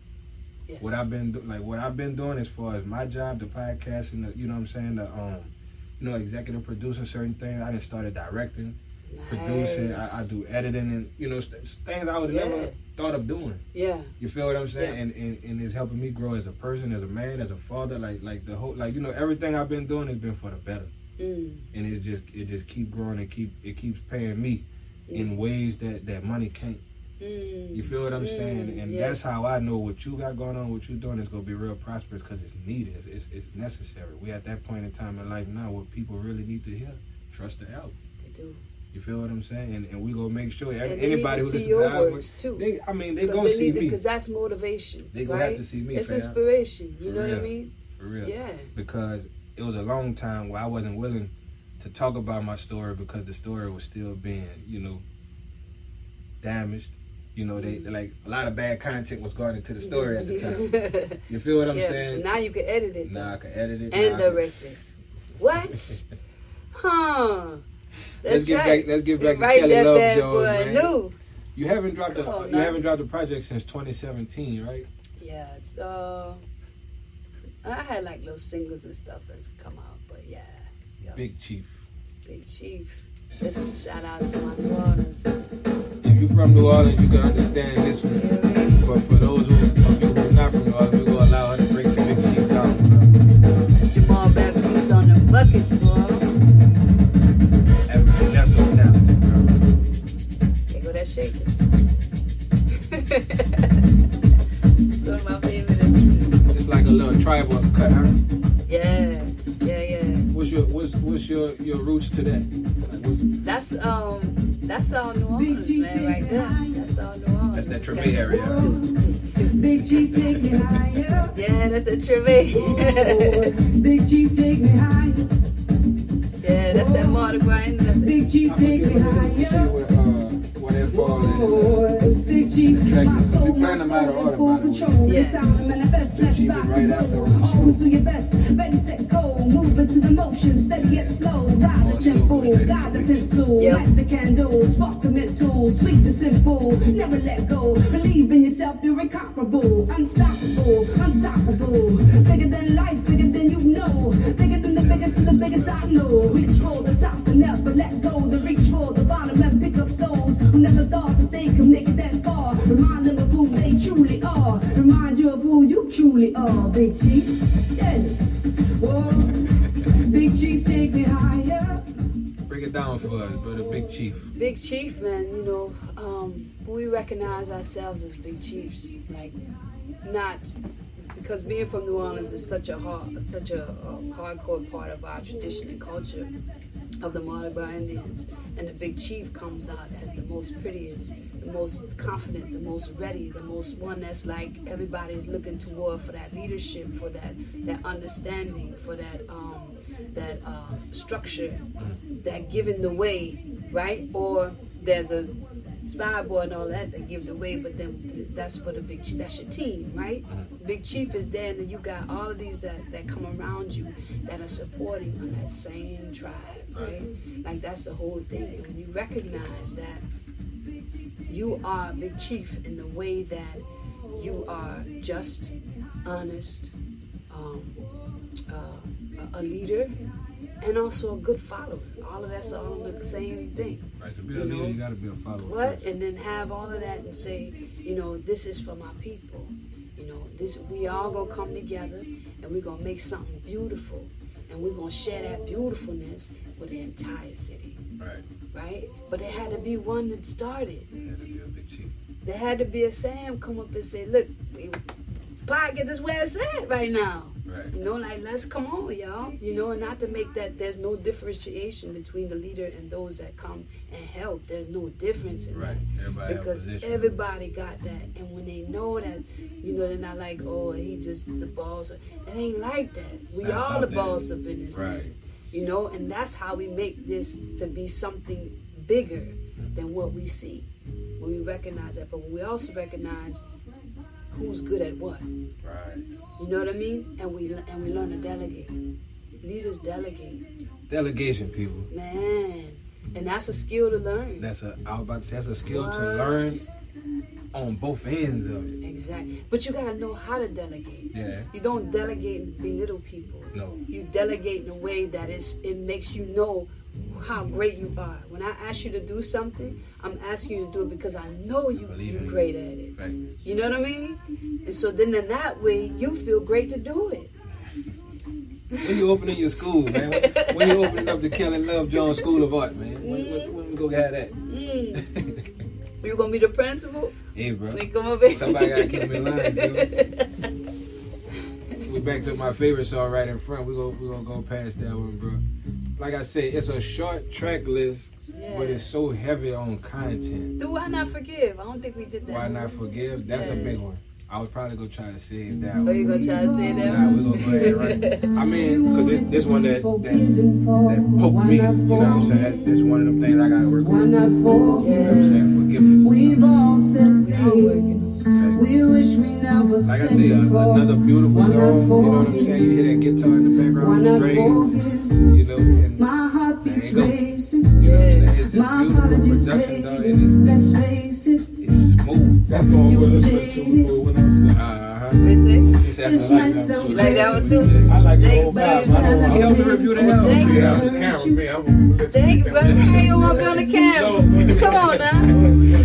Yes. What I've been do- like, what I've been doing as far as my job, the podcast, and the, you know what I'm saying, the um, you know, executive producing certain things. I just started directing, producing. I, I do editing, and you know, st- things I would Yeah. never thought of doing. Yeah. You feel what I'm saying? Yeah. And, and and it's helping me grow as a person, as a man, as a father. Like like the whole like you know everything I've been doing has been for the better, Mm. and it just it just keep growing and keep it keeps paying me in ways that that money can't. Mm. You feel what I'm Mm, saying? And yeah. that's how I know what you got going on, what you're doing is gonna be real prosperous because it's needed. It's, it's it's necessary. We at that point in time in life now where people really need to hear. Trust the album. They do. You feel what I'm saying? And, and we gonna make sure every, anybody who listens to our works too. they I mean they gonna they see me because that's motivation. They gonna right? have to see me, It's fam. inspiration. You For know what I mean? for real. Yeah. Because it was a long time where I wasn't willing to talk about my story because the story was still being you know damaged. You know they mm-hmm. like a lot of bad content was going into the story at the time. You feel what I'm yeah. saying? Now you can edit it. Now I can edit it. and now I can- direct it. What? huh? Let's get right. back. Let's get back to Kelly Love Jones, man. new. You haven't dropped a on you haven't dropped a project since 2017, right? Yeah, it's uh, I had like little singles and stuff that's come out, but yeah, yeah. Big Chief. Big Chief. Just shout out to my New Orleans. If you're from New Orleans, you can understand this one. But for those who, of you who are not from New Orleans, we're gonna allow her to break the Big Chief down. That's Jamal Batiste on the buckets, boy. Shaking. it's one of my favorite. It's like a little tribal cut, huh? Yeah, yeah, yeah. What's your what's what's your your roots to that? Like, what- That's um, that's all New Orleans, man, right there. That's all New Orleans. That's that It's Treme got- area. Big Chief, take me higher. Yeah, that's a Treme. Big Chief, take me higher. yeah, that's that Mardi Gras. That's it. Big Chief, I take me forget what you see higher. Big Track my soul, my soul, full control. Always do your best. Ready, set, go. The motion. Steady yet slow. Ride the. Guide the pencil. Light the. Spark the the. Never let go. Believe in yourself. You're incomparable. Unstoppable. Unstoppable. Bigger than life. Bigger than you know. Bigger than the biggest and the biggest I know. Reach for the top and never let go. The reach never thought that they could make it that far. Remind them of who they truly are. Remind you of who you truly are, Big Chief. Yeah. Whoa. Big Chief, take me higher. Break it down for us, brother. Big Chief. Big Chief, man, you know, um, we recognize ourselves as big chiefs. Like, not because being from New Orleans is such a hard, such a, a hardcore part of our tradition and culture of the Mardi Gras Indians. And the big chief comes out as the most prettiest, the most confident, the most ready, the most one that's like everybody's looking toward for that leadership, for that that understanding, for that um, that uh, structure, that giving the way, right? Or there's a spy boy and all that that give the way, but then that's for the big chief. That's your team, right? Big chief is there, and then you got all of these that, that come around you that are supporting on that same tribe, right? Like that's the whole thing. And when you recognize that, You are big chief in the way that you are just, honest, um, uh, a leader, and also a good follower. All of that's all the same thing. Right, to be a You leader, know? you gotta be a follower. What? first. And then have all of that and say, you know, this is for my people. You know, this we all gonna come together and we're gonna make something beautiful. And we're gonna share that beautifulness with the entire city. Right. Right? But it had to be one that started. You have to be a big chief. There had to be a Sam come up and say, look, pocket this where it's at right now. Right. You know, like let's come on, y'all. You know, and not to make that there's no differentiation between the leader and those that come and help. There's no difference in Right. that. Everybody because everybody got that. And when they know that, you know, they're not like, oh, he just the boss. It ain't like that. We all the boss up in this Right. thing. You know, and that's how we make this to be something bigger than what we see. When we recognize that, but when we also recognize who's good at what. Right. You know what I mean? And we and we learn to delegate. Leaders delegate, Delegation, people. man, and that's a skill to learn. That's a. I was about to say that's a skill to learn on both ends of it. Exactly. But you gotta know how to delegate. Yeah. You don't delegate and belittle people. No. You delegate in a way that is it makes you know how great you are. When I ask you to do something, I'm asking you to do it because I know you, you're in you. great at it. Right. You know what I mean? And so then in that way you feel great to do it. When you opening your school, man? When, when you opening up the Kelly Love Jones School of Art, man? When, when, when we go have that? Mm. You gonna be the principal? hey, bro. We come over here. Somebody gotta keep me in line, dude. we back to my favorite song right in front. We go we gonna go past that one, bro. Like I said, it's a short track list, but it's so heavy on content. Do why not forgive? I don't think we did that. Why not forgive? That's a big one. I would probably gonna try to save that Oh, one. you gonna try to say oh, that? Nah, we gonna go ahead and run. I mean, cause this this one that that, that poked me. You know what I'm saying? That's, this one of them things I gotta work Why on. You know what I'm saying? Forgiveness. We've all said We all working on things we wish we never Like I said another beautiful song. You know what I'm saying? You hear that guitar in the background, the strings. My heart beats There you go. racing. you know what I'm saying? It's just My beautiful apologies production, dog. fading. And Let's face it. it's, it's smooth. That's the one we're listening to before we went outside. Uh huh. We see? He said, I might like that sound one You like that one too? I like the Thanks, whole man. vibe. I don't want He helped to review the I'm album. gonna Thank be on this camera with me. I'm gonna let Thank you, you brother. Hey, you want to be on the camera? Come on now.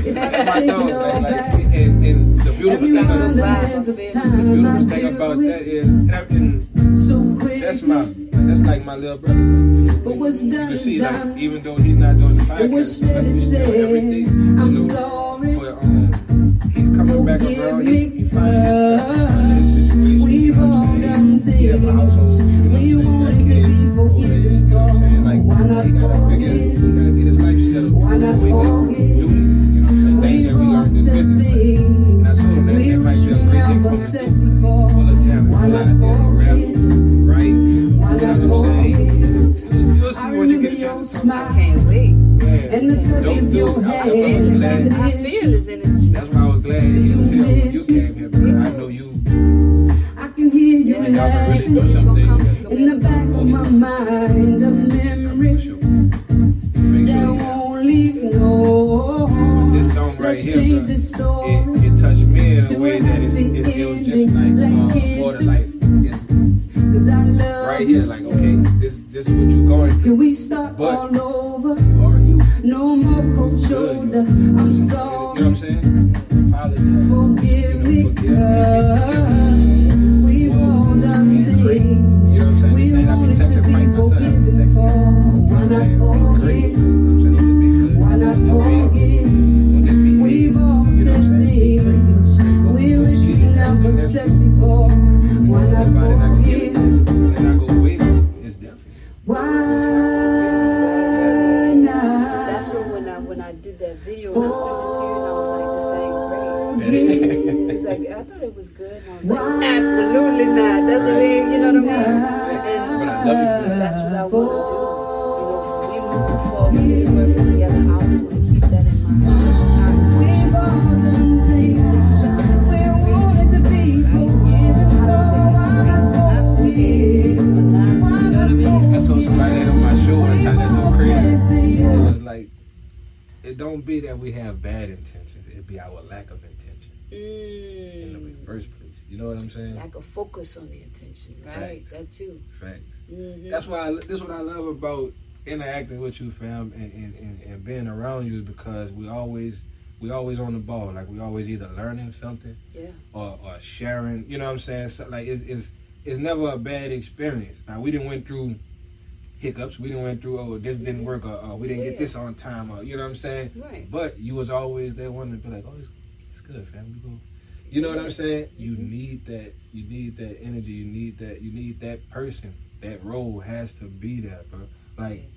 My dog, like, like, and, and the beautiful thing, Everyone about, that The time I beautiful thing do about it that is, and, I- and so quick. that's my, that's like my little brother. But what's You can is see, like, even though he's not doing the podcast, like, he's still said. everything, I'm know. sorry. But um, he's coming back around. He, he in his situation. We've you know all done He have a household. You know we wanted to be forgiven you know what I'm saying? Like, Why not he gotta figure, forget? he gotta get his life set up. Why not you remember get a your chance to I can't wait. Yeah. and the of do your it. I'm- I'm glad. Feel his energy. That's why I was glad you was here when you came here, I know you. I can hear you y'all can really do something. gonna come, he's gonna in the back of my mind. A memory. That won't leave no. This song right here, change bro, the story. it, it touched me in a way that it, was just like um, border life. It's Cause I love right here, like okay, this this is what you're going through. Can we start But- all over? You are you. No more cold shoulder. I'm You know what sorry. I'm saying? Apologize. Forgive me, You know, forgive me. That's why I, this what I love about interacting with you, fam, and, and, and, and being around you because we always we always on the ball. Like we always either learning something Yeah. or, or sharing. You know what I'm saying? So, like it's, it's it's never a bad experience. Now we didn't went through hiccups. We didn't went through oh this didn't work or, or we didn't Yeah. get this on time or you know what I'm saying. Right. But you was always that one to be like, oh, it's, it's good, fam. We go. You know what I'm saying? You Mhm. need that. You need that energy. You need that. You need that person. That role has to be there, bro. Like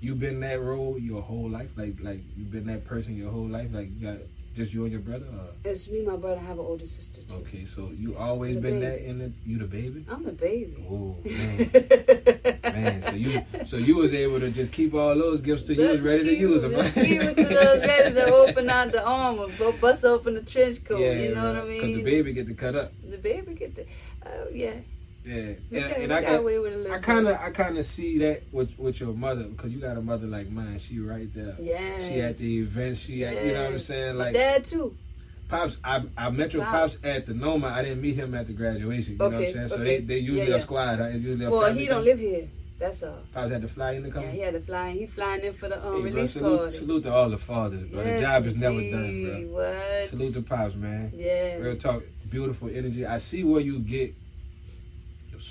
you've been that role your whole life. Like like you've been that person your whole life. Like you got just you and your brother. Or? It's me, my brother. I have an older sister too. Okay, so you always been baby. that in the you the baby. I'm the baby. Oh man, man. So you so you was able to just keep all those gifts till you was ready to use them. let's give it to those ready to open out the armor, bust open the trench coat. Yeah, you know what I mean? Cause the baby get to cut up. The baby get the. Oh yeah. Yeah, and, and I got away with a. I kind of, I kind of see that with with your mother because you got a mother like mine. She right there. Yes. She at the events. She, at, you know what I'm saying? Like dad too. pops, I, I met your Pops. pops. at the Noma. I didn't meet him at the graduation. You know what I'm Okay, saying? So okay. they, they usually Yeah, a squad. It's usually a Well, he don't thing. live here. That's all. Pops had to fly in to come. Yeah, he had to fly. in. He flying in for the um, Hey, bro, release salute, party. salute to all the fathers, bro. the job is never done, bro. What? Salute to pops, man. Yeah. Real talk, beautiful energy. I see where you get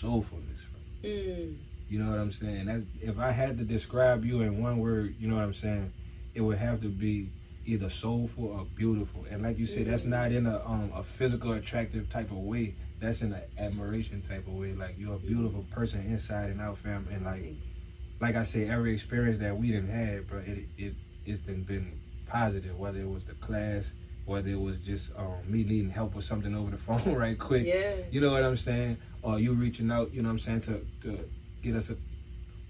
soulfulness. Mm. You know what I'm saying? That's, if I had to describe you in one word, you know what I'm saying? It would have to be either soulful or beautiful. And like you said, that's not in a um a physical attractive type of way. That's in an admiration type of way. Like you're a beautiful person inside and out, fam. And like like I said, every experience that we didn't have, bro, it it it's been been positive. Whether it was the class, whether it was just um me needing help with something over the phone right quick. Yeah. You know what I'm saying? Or you reaching out, you know what I'm saying, to, to get us a,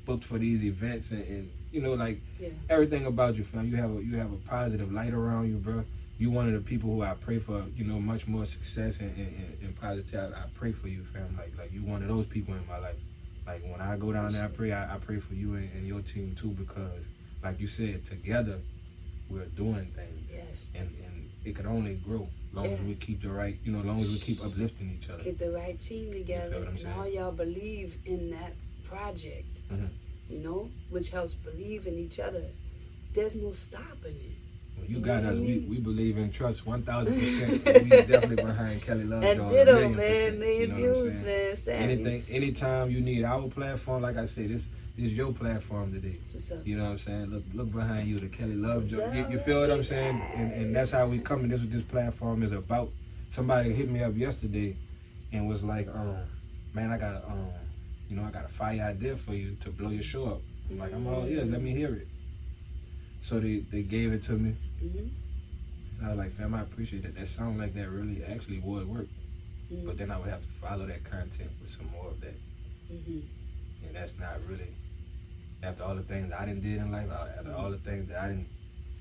booked for these events and, and you know, like Yeah. everything about you, fam. You have a you have a positive light around you, bro. You one of the people who I pray for, you know, much more success and, and, and, positivity. I pray for you, fam. Like like you one of those people in my life. Like when I go down there, I pray. I, I pray for you and, and your team too, because like you said, together we're doing things, Yes. and and it could only grow long as we keep the right, you know, long as we keep uplifting each other. Get the right team together, and saying? all y'all believe in that project. Mhm. You know, which helps believe in each other. There's no stopping it. Well, You You got us. We, we believe in trust one thousand percent. We definitely behind Kelly Love a ditto, man. Million you know what I'm views, man. Savage. Anything, anytime you need our platform, like I said, this, this is your platform today. That's what's up. You know what I'm saying? Look, look behind you, the Kelly Love. You, you feel what I'm saying? And, and that's how we come. And this is what this platform is about. Somebody hit me up yesterday and was like, um, man, I got a, um, you know, I got a fire idea for you to blow your show up. I'm like, I'm all ears. Let me hear it. So they, they gave it to me. Mhm. And I was like, fam, I appreciate that. That sounds like that really actually would work. Mhm. But then I would have to follow that content with some more of that. Mhm. And that's not really, after all the things I didn't did in life, after all the things that I didn't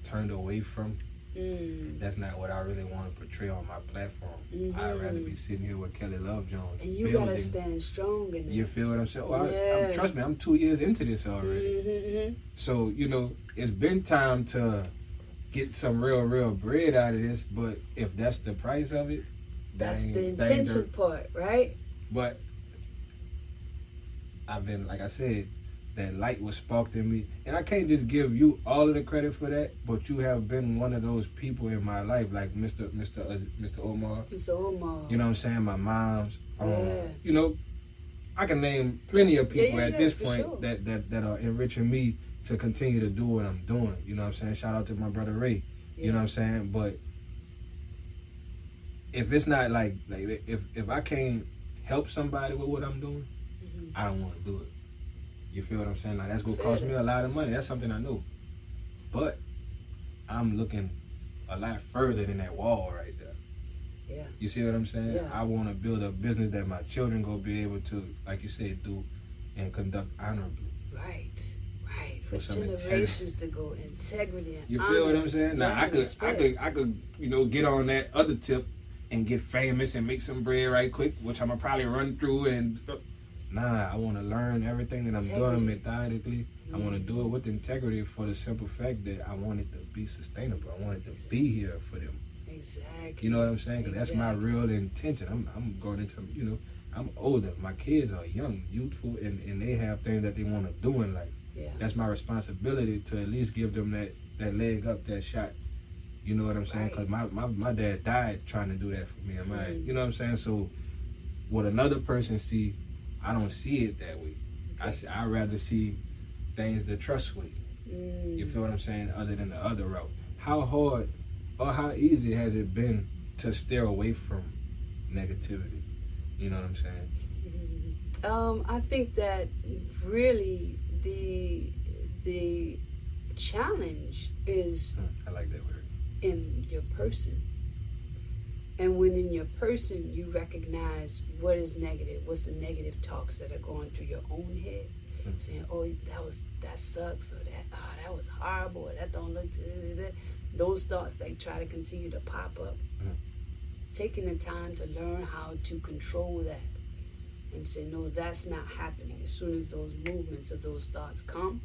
turned away from, Mm. that's not what I really want to portray on my platform. I'd rather be sitting here with Kelly Love Jones. And you building. gotta stand strong in it. You feel what I'm saying? Well, Yeah. I'm, trust me, I'm two years into this already. Mhm. So, you know, it's been time to get some real, real bread out of this. But if that's the price of it, That's that the intention part, right? But I've been, like I said, that light was sparked in me. And I can't just give you all of the credit for that, but you have been one of those people in my life, like Mr. Mr. uh, Mr. Omar. It's Omar. You know what I'm saying? My mom's. Um, Yeah. You know, I can name plenty of people yeah, at yeah, this point sure. that, that, that are enriching me to continue to do what I'm doing. You know what I'm saying? Shout out to my brother Ray. You know what I'm saying? But if it's not like like if if I can't help somebody with what I'm doing, Mhm. I don't want to do it. You feel what I'm saying? Like that's gonna cost me a lot of money. That's something I know. But I'm looking a lot further than that wall right there. Yeah. You see what I'm saying? Yeah. I want to build a business that my children gonna be able to, like you said, do and conduct honorably. Right. Right. For For some generations to go integrity and You feel what. I'm saying? Now Yeah, I could, I could, I could, you know, get on that other tip and get famous and make some bread right quick, which I'm gonna probably run through and. Nah, I want to learn everything that I'm doing Integrity. methodically I want to do it with integrity for the simple fact that I want it to be sustainable. I want it to be here for them. Exactly. You know what I'm saying? 'Cause that's my real intention. I'm, I'm going into, you know, I'm older. My kids are young, youthful, and, and they have things that they want to do in life. Yeah. That's my responsibility to at least give them that, that leg up, that shot. You know what I'm saying? Right. Because my, my, my dad died trying to do that for me. Am I? Mhm. You know what I'm saying? So, what another person see, I don't see it that way. I see, I rather see things the trust way. Mm. You feel what I'm saying? Other than the other route. How hard or how easy has it been to steer away from negativity? You know what I'm saying? Um, I think that really the the challenge is Hmm, I like that word. in your person. And when in your person you recognize what is negative, what's the negative talks that are going through your own head, Mm. saying, "Oh, that was that sucks," or "That oh, that was horrible," or "That don't look," da, da, da." those thoughts they try to continue to pop up. Mm. Taking the time to learn how to control that and say, "No, that's not happening." As soon as those movements of those thoughts come,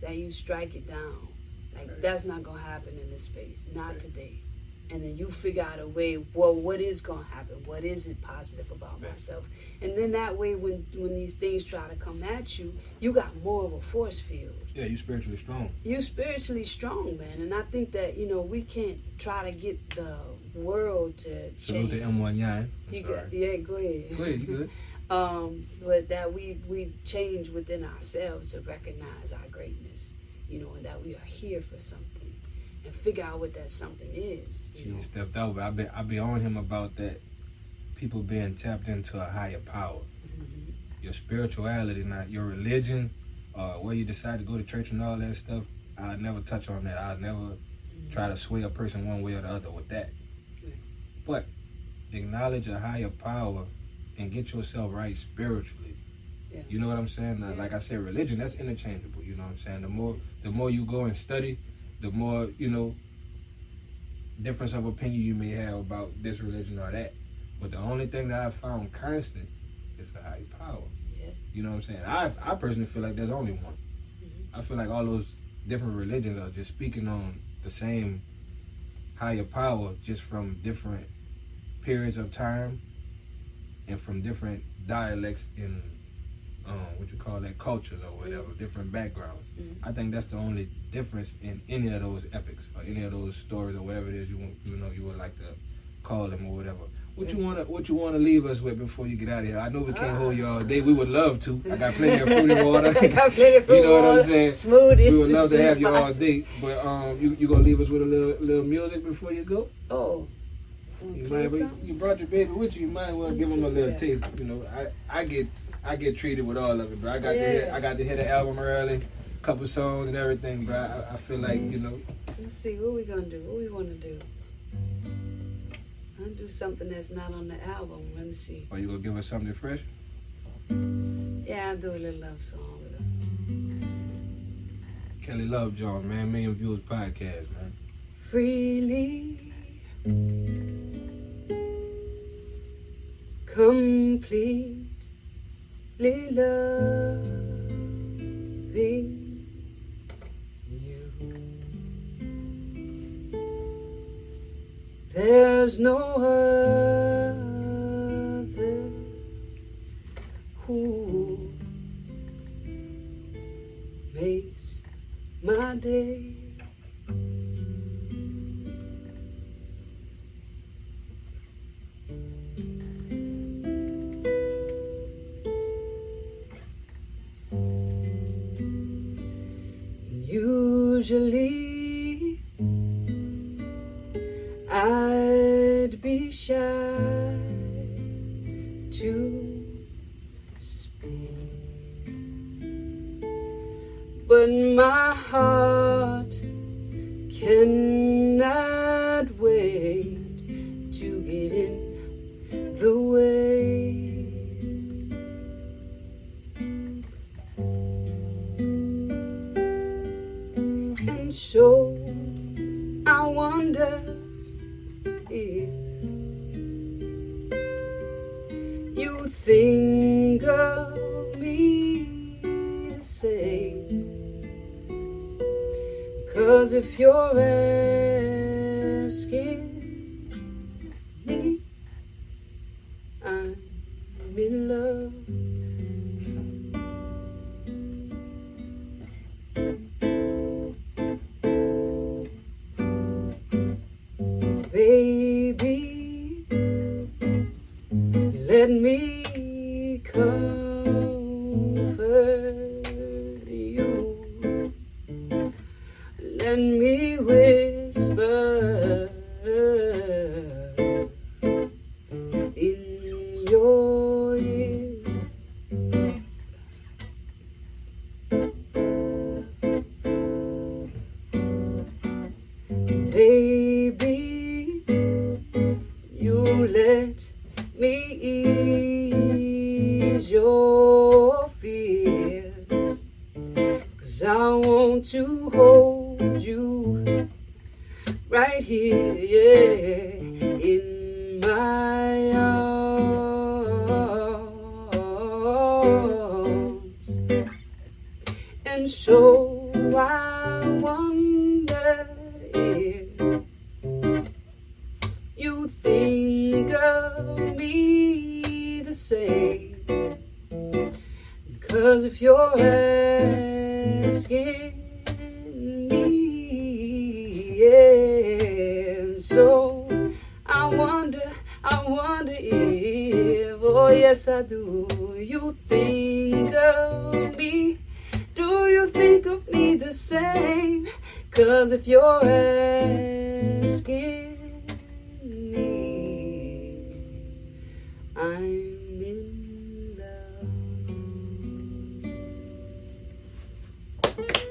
that you strike it down. Like Right. that's not gonna happen in this space, not Right. today. And then you figure out a way. Well, what is gonna happen? What is it positive about Right. myself? And then that way, when when these things try to come at you, you got more of a force field. Yeah, you spiritually strong. You spiritually strong, man. And I think that you know we can't try to get the world to Salute change. to M1 Yan. I'm You got, yeah, go ahead. Go ahead, you good? um, but that we we change within ourselves to recognize our greatness, you know, and that we are here for something, and figure out what that something is. She know? stepped out, but I be I be on him about that. People being tapped into a higher power. Mhm. Your spirituality, not your religion, uh, where you decide to go to church and all that stuff. I'll never touch on that. I'll never try to sway a person one way or the other with that. Right. But acknowledge a higher power and get yourself right spiritually. Yeah. You know what I'm saying? Now, Yeah. Like I said, religion that's interchangeable. You know what I'm saying? The more the more you go and study, the more you know difference of opinion you may have about this religion or that. But the only thing that I found constant is a higher power. Yeah. You know what I'm saying? I I personally feel like there's only one. Mhm. I feel like all those different religions are just speaking on the same higher power, just from different periods of time and from different dialects in um, what you call that cultures or whatever, different backgrounds. Mhm. I think that's the only difference in any of those epics or any of those stories or whatever it is you want, you know you would like to call them or whatever. What you wanna what you wanna leave us with before you get out of here? I know we can't hold you all day. We would love to. I got plenty of fruity water. I got plenty of you know what I'm saying? Smoothies. We would love to have you all day. But um you you gonna leave us with a little little music before you go? Oh. You, might, you brought your baby with you. You might as well give him a little taste. You know, I, I get I get treated with all of it, bro. I got to hear I got to hear the album early, couple songs and everything, bro. I, I feel like mm-hmm. you know Let's see what we gonna do. What we wanna do? I'll do something that's not on the album. Let me see. Are you gonna give us something fresh? Yeah, I'll do a little love song with her. Kelly Love Jones, man, Million Viewz Podcast, man. freely, completely loving you. There's no other who makes my day. Usually, I'd be shy to speak, but my heart cannot wait to get in the way. think of me and say, Cause if you're asking,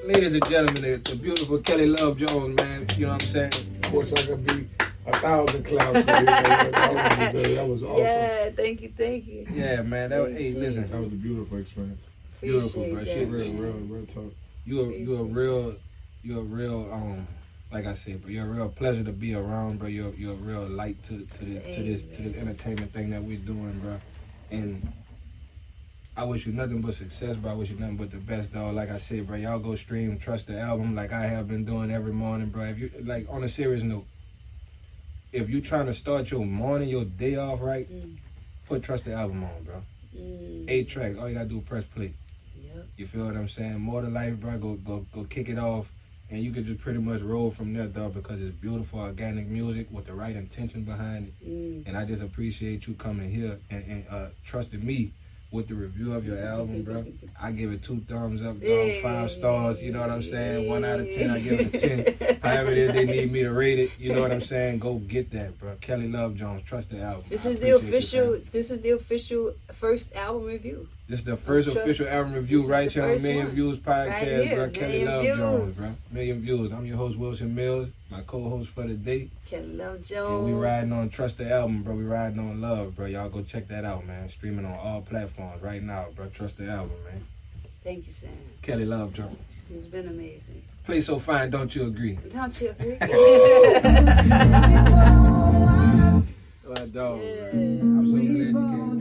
Ladies and gentlemen, the, the beautiful Kelly Love Jones, man. You know what I'm saying? Of course, I could be a thousand clouds. That, that was, that was awesome. Yeah, thank you, thank you. Yeah, man. That was, hey, listen, That was a beautiful experience. Beautiful, Appreciate bro. that, She Real, real, real talk. you a you a real you a real um like I said, bro. You're a real pleasure to be around, bro. You're you're a real light to to the, to this to this entertainment thing that we're doing, bro. And I wish you nothing but success, bro. I wish you nothing but the best, dog. Like I said, bro, y'all go stream, trust the album, like I have been doing every morning, bro. If you like on a serious note, if you trying to start your morning, your day off right, Mm. put trust the album on, bro. Mm, Eight tracks, all you gotta do is press play. yep. You feel what I'm saying? More to life, bro. Go go go kick it off. And you could just pretty much roll from there, dog, because it's beautiful organic music with the right intention behind it. Mm. And I just appreciate you coming here and, and uh, trusting me with the review of your album, bro. I give it two thumbs up, dog, um, five stars. You know what I'm saying? One out of ten, I give it a ten. However it is they need me to rate it. You know what I'm saying? Go get that, bro. Kelly Love Jones, trust the album. This is the official. This is the official first album review. This is the first official album review right the here on first Million one. Views podcast, Right bro. Kelly Love Views. Jones, bro. Million Viewz. I'm your host, Wilson Millz, my co-host for the day. Kelly Love Jones. And we riding on Trust the Album, bro. We riding on Love, bro. Y'all go check that out, man. Streaming on all platforms right now, bro. Trust the Album, man. Thank you, Sam. Kelly Love Jones. It's been amazing. Play so fine, don't you agree? Don't you agree? My dog, man. I'm so glad you